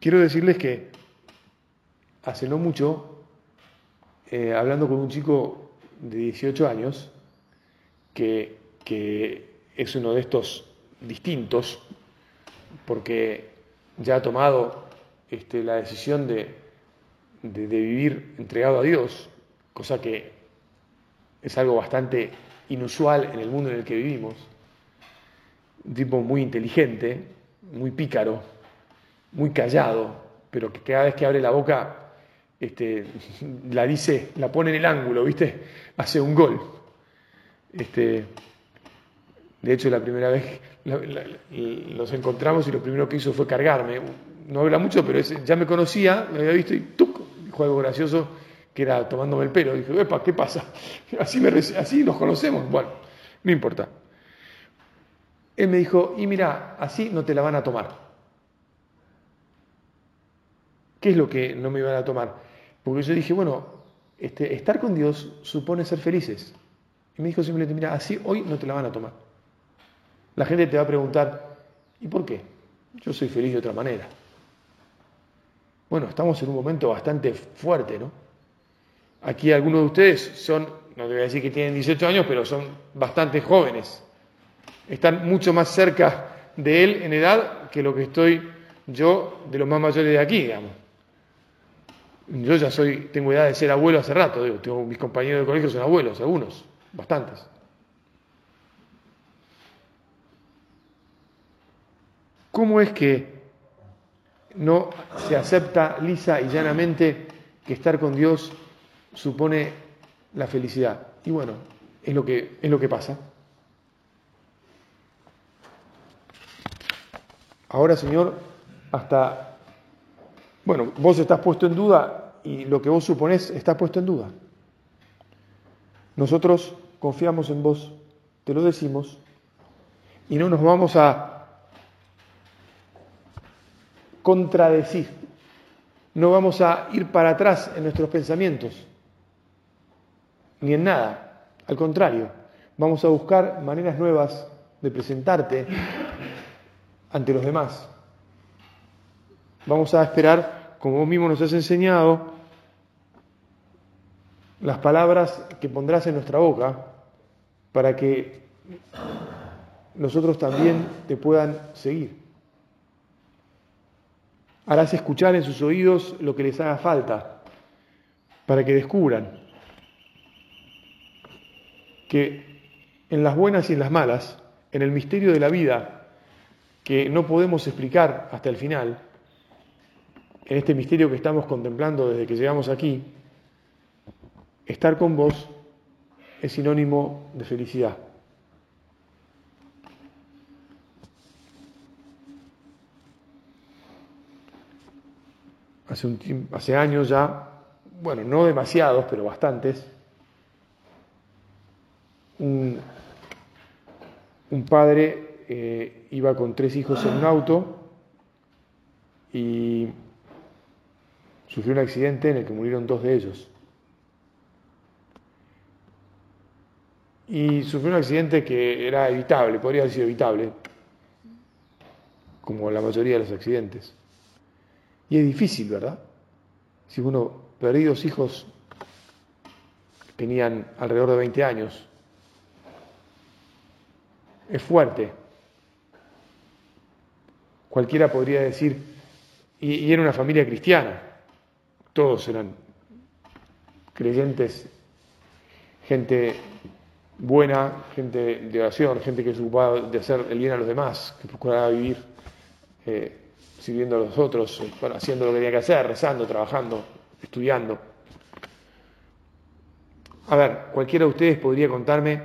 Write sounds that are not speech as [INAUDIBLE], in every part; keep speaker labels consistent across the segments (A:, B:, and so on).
A: Quiero decirles que hace no mucho, eh, hablando con un chico de 18 años, que, es uno de estos distintos, porque ya ha tomado este, la decisión de, de, vivir entregado a Dios, cosa que es algo bastante inusual en el mundo en el que vivimos. Un tipo muy inteligente, muy pícaro, muy callado, pero que cada vez que abre la boca este, [LAUGHS] la dice, la pone en el ángulo, ¿viste? [LAUGHS] Hace un gol. Este, de hecho, la primera vez los encontramos y lo primero que hizo fue cargarme. No habla mucho, pero ya me conocía, me había visto y ¡tuc! dijo algo gracioso que era tomándome el pelo. Dije, epa, ¿qué pasa? [LAUGHS] Así, así nos conocemos. Bueno, no importa. Él me dijo, y mira, así no te la van a tomar. ¿Qué es lo que no me iban a tomar? Porque yo dije, bueno, este, estar con Dios supone ser felices. Y me dijo simplemente, mira, así hoy no te la van a tomar. La gente te va a preguntar, ¿y por qué? Yo soy feliz de otra manera. Bueno, estamos en un momento bastante fuerte, ¿no? Aquí algunos de ustedes son, no te voy a decir que tienen 18 años, pero son bastante jóvenes. Están mucho más cerca de él en edad que lo que estoy yo de los más mayores de aquí, digamos. Yo ya soy, tengo edad de ser abuelo hace rato, digo, tengo, mis compañeros de colegio son abuelos, algunos, bastantes. ¿Cómo es que no se acepta lisa y llanamente que estar con Dios supone la felicidad? Y bueno, es lo que, es lo que pasa. Ahora, Señor, hasta bueno, vos estás puesto en duda y lo que vos suponés está puesto en duda. Nosotros confiamos en vos, te lo decimos, y no nos vamos a contradecir, no vamos a ir para atrás en nuestros pensamientos, ni en nada, al contrario, vamos a buscar maneras nuevas de presentarte ante los demás. Vamos a esperar como vos mismo nos has enseñado, las palabras que pondrás en nuestra boca para que nosotros también te puedan seguir. Harás escuchar en sus oídos lo que les haga falta para que descubran que en las buenas y en las malas, en el misterio de la vida que no podemos explicar hasta el final, en este misterio que estamos contemplando desde que llegamos aquí, estar con vos es sinónimo de felicidad. Hace, un hace años ya, bueno, no demasiados, pero bastantes, un, padre eh, iba con tres hijos en un auto y sufrió un accidente en el que murieron dos de ellos. Y sufrió un accidente que era evitable, podría haber sido evitable, como la mayoría de los accidentes. Y es difícil, ¿verdad? Si uno perdidos hijos tenían alrededor de 20 años, es fuerte. Cualquiera podría decir, y era una familia cristiana, todos eran creyentes, gente buena, gente de oración, gente que se ocupaba de hacer el bien a los demás, que procuraba vivir eh, sirviendo a los otros, eh, haciendo lo que tenía que hacer, rezando, trabajando, estudiando. A ver, cualquiera de ustedes podría contarme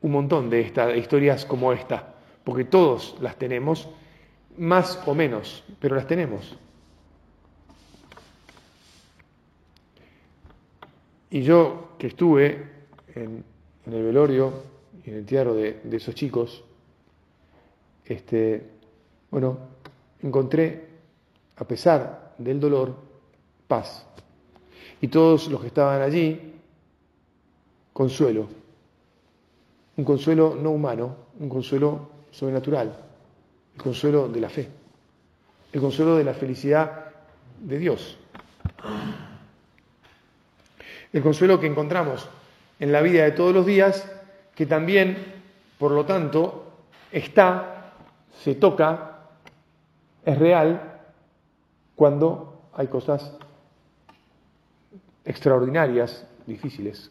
A: un montón de, estas historias como esta, porque todos las tenemos, más o menos, pero las tenemos. Y yo que estuve en, el velorio y en el entierro de, esos chicos, este, bueno, encontré, a pesar del dolor, paz. Y todos los que estaban allí, consuelo. Un consuelo no humano, un consuelo sobrenatural, el consuelo de la fe, el consuelo de la felicidad de Dios. El consuelo que encontramos en la vida de todos los días, que también, por lo tanto, está, se toca, es real cuando hay cosas extraordinarias, difíciles.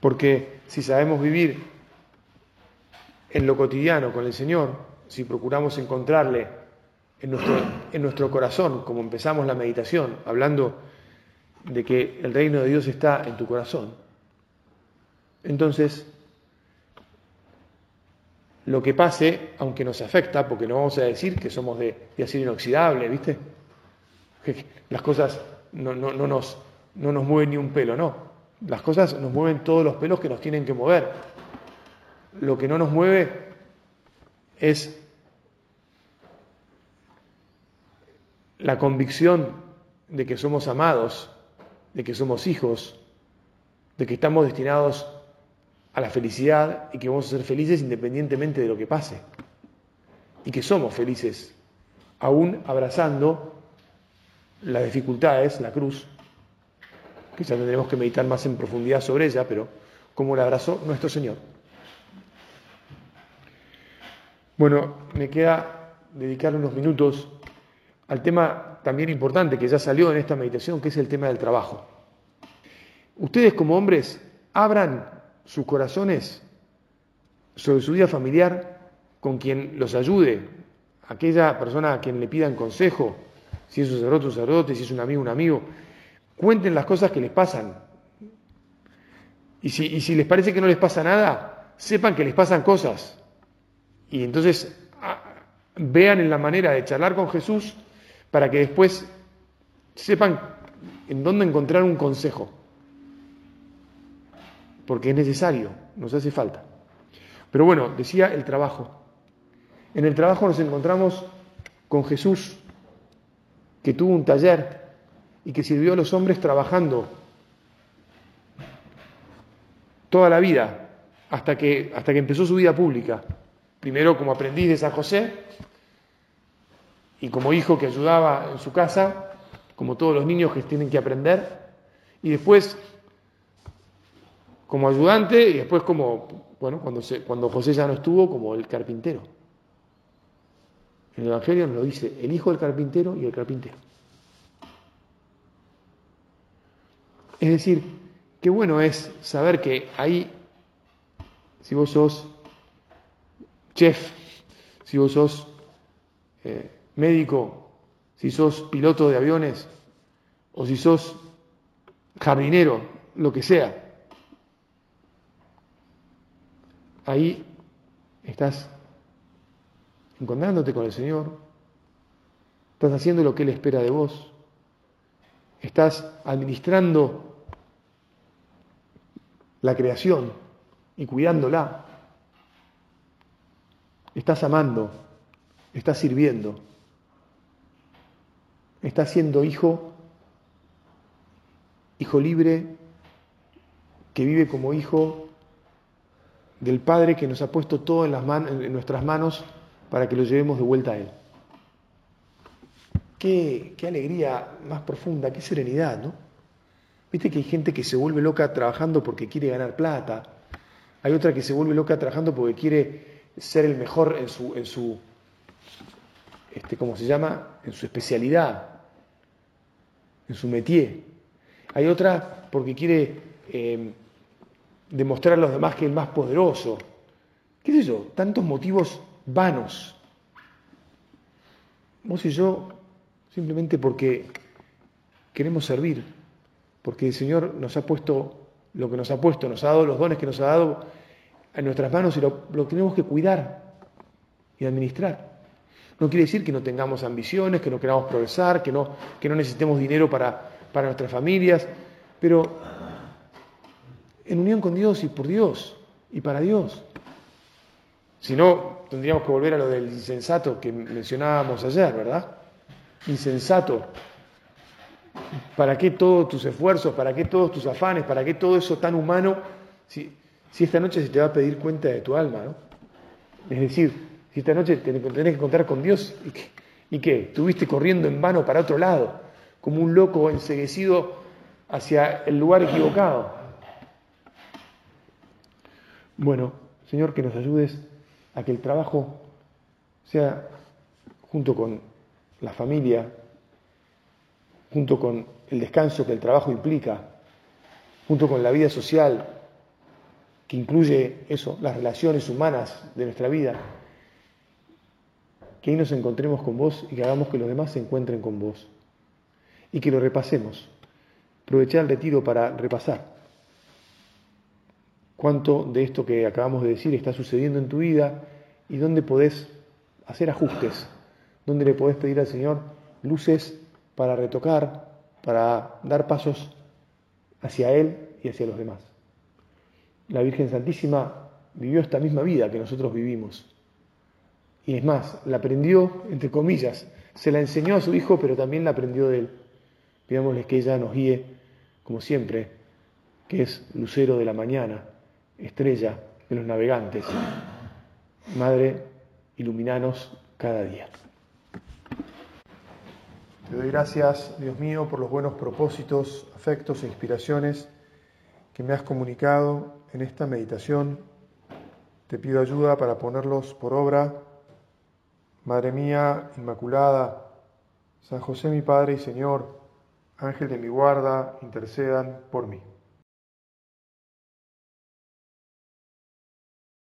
A: Porque si sabemos vivir en lo cotidiano con el Señor, si procuramos encontrarle en nuestro, en nuestro corazón, como empezamos la meditación, hablando de que el reino de Dios está en tu corazón, entonces lo que pase, aunque nos afecta, porque no vamos a decir que somos de, de acero inoxidable, ¿viste? Las cosas no, no, no, nos, no nos mueven ni un pelo, no. Las cosas nos mueven todos los pelos que nos tienen que mover. Lo que no nos mueve es la convicción de que somos amados, de que somos hijos, de que estamos destinados a la felicidad y que vamos a ser felices independientemente de lo que pase. Y que somos felices, aún abrazando las dificultades, la cruz, que ya tendremos que meditar más en profundidad sobre ella, pero como la abrazó nuestro Señor. Bueno, me queda dedicar unos minutos al tema también importante que ya salió en esta meditación, que es el tema del trabajo. Ustedes como hombres abran sus corazones sobre su vida familiar con quien los ayude, aquella persona a quien le pidan consejo, si es un sacerdote, un sacerdote, si es un amigo, un amigo. Cuenten las cosas que les pasan. Y si, y si les parece que no les pasa nada, sepan que les pasan cosas. Y entonces vean en la manera de charlar con Jesús para que después sepan en dónde encontrar un consejo. Porque es necesario, nos hace falta. Pero bueno, decía el trabajo. En el trabajo nos encontramos con Jesús, que tuvo un taller y que sirvió a los hombres trabajando toda la vida, hasta que, hasta que empezó su vida pública. Primero como aprendiz de San José y como hijo que ayudaba en su casa, como todos los niños que tienen que aprender, y después como ayudante y después como, bueno, cuando, cuando José ya no estuvo, como el carpintero. En el Evangelio nos lo dice el hijo del carpintero y el carpintero. Es decir, qué bueno es saber que ahí, si vos sos chef, si vos sos eh, médico, si sos piloto de aviones o si sos jardinero, lo que sea, ahí estás encontrándote con el Señor, estás haciendo lo que Él espera de vos, estás administrando la creación y cuidándola, estás amando, estás sirviendo, estás siendo hijo, hijo libre, que vive como hijo del Padre que nos ha puesto todo en nuestras manos para que lo llevemos de vuelta a Él. Qué, qué, alegría más profunda, qué serenidad, ¿no? Viste que hay gente que se vuelve loca trabajando porque quiere ganar plata, hay otra que se vuelve loca trabajando porque quiere ser el mejor en su, en su este, ¿cómo se llama? En su especialidad, en su métier. Hay otra porque quiere eh, demostrar a los demás que es más poderoso. ¿Qué sé yo? Tantos motivos vanos. Vos y yo, simplemente porque queremos servir, porque el Señor nos ha puesto lo que nos ha puesto, nos ha dado los dones que nos ha dado en nuestras manos y lo, tenemos que cuidar y administrar. No quiere decir que no tengamos ambiciones, que no queramos progresar, que no, que no necesitemos dinero para, para nuestras familias, pero en unión con Dios y por Dios y para Dios. Si no, tendríamos que volver a lo del insensato que mencionábamos ayer, ¿verdad? Insensato. ¿Para qué todos tus esfuerzos? ¿Para qué todos tus afanes? ¿Para qué todo eso tan humano? Si, si esta noche se te va a pedir cuenta de tu alma, ¿no? Es decir, si esta noche tenés que contar con Dios ¿Y qué? Estuviste corriendo en vano para otro lado, como un loco enseguecido hacia el lugar equivocado. Bueno, Señor, que nos ayudes a que el trabajo sea junto con la familia, junto con el descanso que el trabajo implica, junto con la vida social, que incluye eso, las relaciones humanas de nuestra vida, que ahí nos encontremos con vos y que hagamos que los demás se encuentren con vos. Y que lo repasemos. Aprovechar el retiro para repasar cuánto de esto que acabamos de decir está sucediendo en tu vida y dónde podés hacer ajustes, dónde le podés pedir al Señor luces para retocar, para dar pasos hacia Él y hacia los demás. La Virgen Santísima vivió esta misma vida que nosotros vivimos y es más, la aprendió, entre comillas, se la enseñó a su hijo, pero también la aprendió de él. Pidámosle que ella nos guíe, como siempre, que es lucero de la mañana, estrella de los navegantes. Madre, iluminanos cada día. Te doy gracias, Dios mío, por los buenos propósitos, afectos e inspiraciones que me has comunicado en esta meditación. Te pido ayuda para ponerlos por obra Madre mía Inmaculada, San José mi Padre y Señor, Ángel de mi guarda, intercedan por mí.